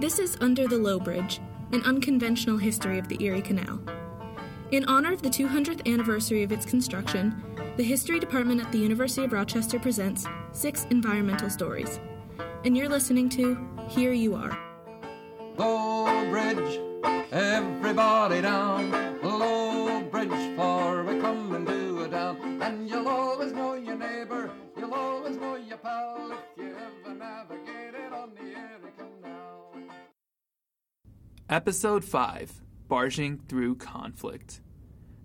This is Under the Low Bridge, an unconventional history of the Erie Canal. In honor of the 200th anniversary of its construction, the History Department at the University of Rochester presents six environmental stories. And you're listening to Here You Are. Low bridge, everybody down. Low bridge, for we come into a town. And you'll always know your neighbor, you'll always know your pal if you ever navigated on the Erie Canal. Episode 5 Barging Through Conflict.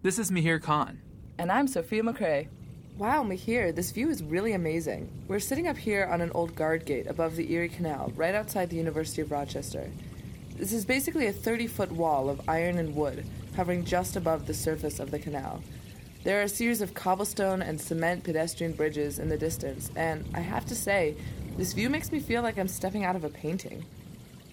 This is Mihir Khan. And I'm Sophia McCrae. Wow, Mihir, this view is really amazing. We're sitting up here on an old guard gate above the Erie Canal, right outside the University of Rochester. This is basically a 30 foot wall of iron and wood, hovering just above the surface of the canal. There are a series of cobblestone and cement pedestrian bridges in the distance, and I have to say, this view makes me feel like I'm stepping out of a painting.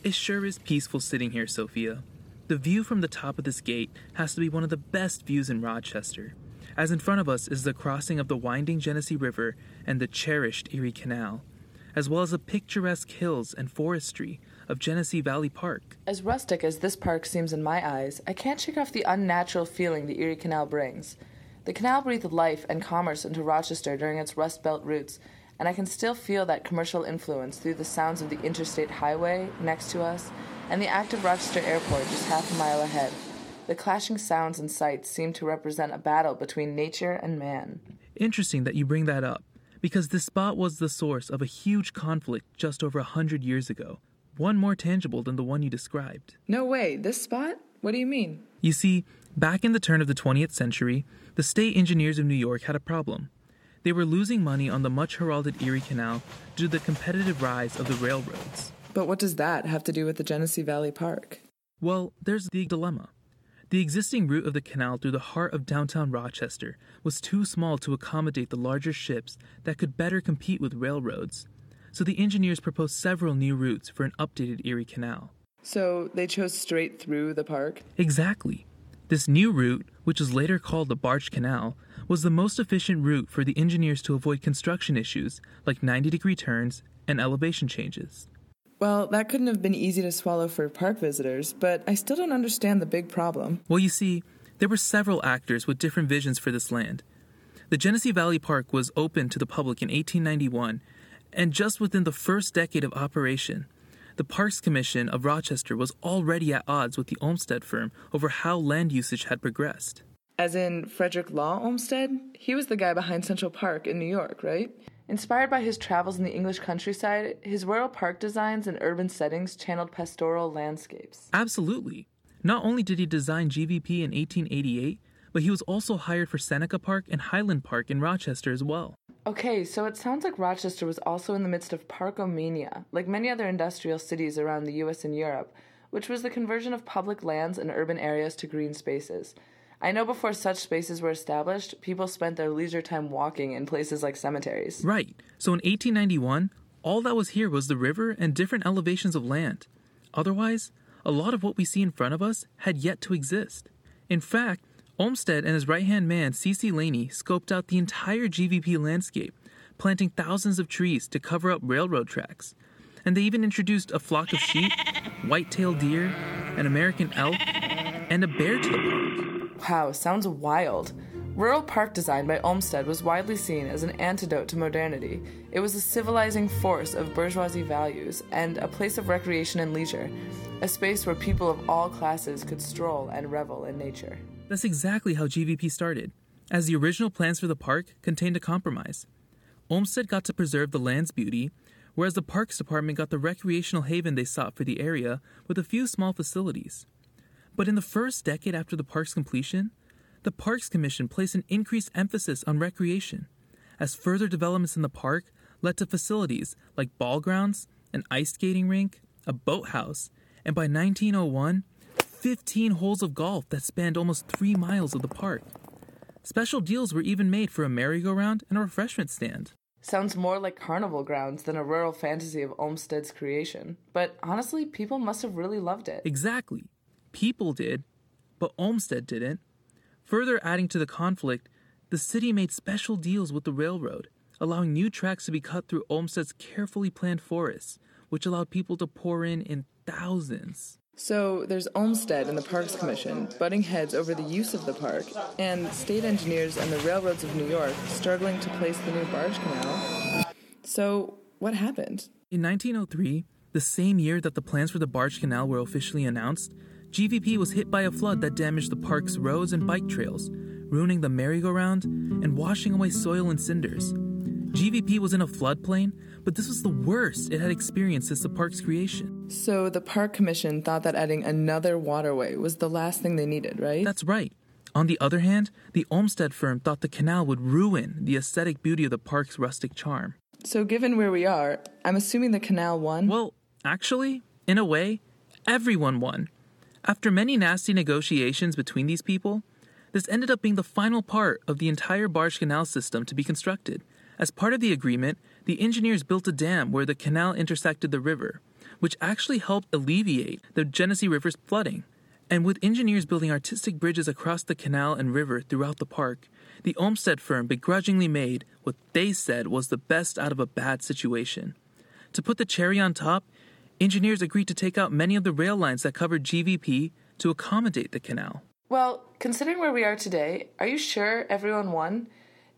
It sure is peaceful sitting here, Sophia. The view from the top of this gate has to be one of the best views in Rochester, as in front of us is the crossing of the winding Genesee River and the cherished Erie Canal, as well as the picturesque hills and forestry of Genesee Valley Park. As rustic as this park seems in my eyes, I can't shake off the unnatural feeling the Erie Canal brings. The canal breathed life and commerce into Rochester during its Rust Belt roots, and I can still feel that commercial influence through the sounds of the interstate highway next to us and the active Rochester Airport just half a mile ahead. The clashing sounds and sights seem to represent a battle between nature and man. Interesting that you bring that up, because this spot was the source of a huge conflict just over a hundred years ago, one more tangible than the one you described. No way, this spot? What do you mean? You see, back in the turn of the 20th century, the state engineers of New York had a problem. They were losing money on the much heralded Erie Canal due to the competitive rise of the railroads. But what does that have to do with the Genesee Valley Park? Well, there's the dilemma. The existing route of the canal through the heart of downtown Rochester was too small to accommodate the larger ships that could better compete with railroads. So the engineers proposed several new routes for an updated Erie Canal. So they chose straight through the park? Exactly. This new route, which was later called the Barge Canal, was the most efficient route for the engineers to avoid construction issues like 90 degree turns and elevation changes. Well, that couldn't have been easy to swallow for park visitors, but I still don't understand the big problem. Well, you see, there were several actors with different visions for this land. The Genesee Valley Park was opened to the public in 1891, and just within the first decade of operation, the Parks Commission of Rochester was already at odds with the Olmsted firm over how land usage had progressed. As in Frederick Law Olmsted? He was the guy behind Central Park in New York, right? Inspired by his travels in the English countryside, his rural park designs and urban settings channeled pastoral landscapes. Absolutely. Not only did he design GVP in 1888, but he was also hired for Seneca Park and Highland Park in Rochester as well. Okay, so it sounds like Rochester was also in the midst of parkomania, like many other industrial cities around the US and Europe, which was the conversion of public lands and urban areas to green spaces. I know before such spaces were established, people spent their leisure time walking in places like cemeteries. Right. So in 1891, all that was here was the river and different elevations of land. Otherwise, a lot of what we see in front of us had yet to exist. In fact, Olmsted and his right hand man, C.C. Laney, scoped out the entire GVP landscape, planting thousands of trees to cover up railroad tracks. And they even introduced a flock of sheep, white tailed deer, an American elk, and a bear to the park. Wow, sounds wild. Rural park design by Olmsted was widely seen as an antidote to modernity. It was a civilizing force of bourgeoisie values and a place of recreation and leisure, a space where people of all classes could stroll and revel in nature. That's exactly how GVP started, as the original plans for the park contained a compromise. Olmsted got to preserve the land's beauty, whereas the Parks Department got the recreational haven they sought for the area with a few small facilities. But in the first decade after the park's completion, the Parks Commission placed an increased emphasis on recreation, as further developments in the park led to facilities like ball grounds, an ice skating rink, a boathouse, and by 1901, 15 holes of golf that spanned almost three miles of the park. Special deals were even made for a merry-go-round and a refreshment stand. Sounds more like carnival grounds than a rural fantasy of Olmsted's creation. But honestly, people must have really loved it. Exactly. People did, but Olmsted didn't. Further adding to the conflict, the city made special deals with the railroad, allowing new tracks to be cut through Olmsted's carefully planned forests, which allowed people to pour in in thousands. So there's Olmsted and the Parks Commission butting heads over the use of the park, and state engineers and the railroads of New York struggling to place the new barge canal. So what happened? In 1903, the same year that the plans for the barge canal were officially announced, GVP was hit by a flood that damaged the park's roads and bike trails, ruining the merry-go-round and washing away soil and cinders. GVP was in a floodplain, but this was the worst it had experienced since the park's creation. So the Park Commission thought that adding another waterway was the last thing they needed, right? That's right. On the other hand, the Olmsted firm thought the canal would ruin the aesthetic beauty of the park's rustic charm. So, given where we are, I'm assuming the canal won? Well, actually, in a way, everyone won. After many nasty negotiations between these people, this ended up being the final part of the entire barge canal system to be constructed. As part of the agreement, the engineers built a dam where the canal intersected the river, which actually helped alleviate the Genesee River's flooding. And with engineers building artistic bridges across the canal and river throughout the park, the Olmsted firm begrudgingly made what they said was the best out of a bad situation. To put the cherry on top, engineers agreed to take out many of the rail lines that covered GVP to accommodate the canal. Well, considering where we are today, are you sure everyone won?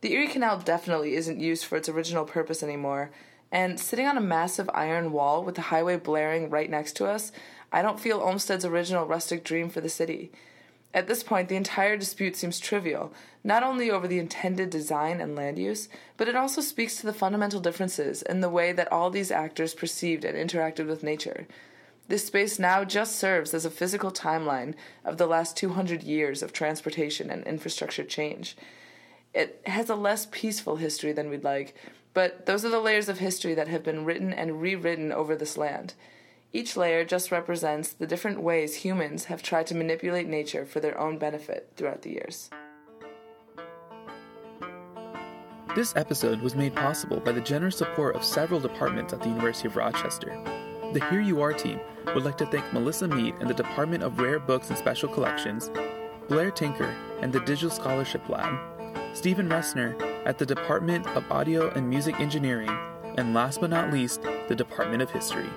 The Erie Canal definitely isn't used for its original purpose anymore, and sitting on a massive iron wall with the highway blaring right next to us, I don't feel Olmsted's original rustic dream for the city. At this point, the entire dispute seems trivial, not only over the intended design and land use, but it also speaks to the fundamental differences in the way that all these actors perceived and interacted with nature. This space now just serves as a physical timeline of the last 200 years of transportation and infrastructure change. It has a less peaceful history than we'd like, but those are the layers of history that have been written and rewritten over this land. Each layer just represents the different ways humans have tried to manipulate nature for their own benefit throughout the years. This episode was made possible by the generous support of several departments at the University of Rochester. The Here You Are team would like to thank Melissa Mead and the Department of Rare Books and Special Collections, Blair Tinker and the Digital Scholarship Lab, Stephen Roessner at the Department of Audio and Music Engineering, and last but not least, the Department of History.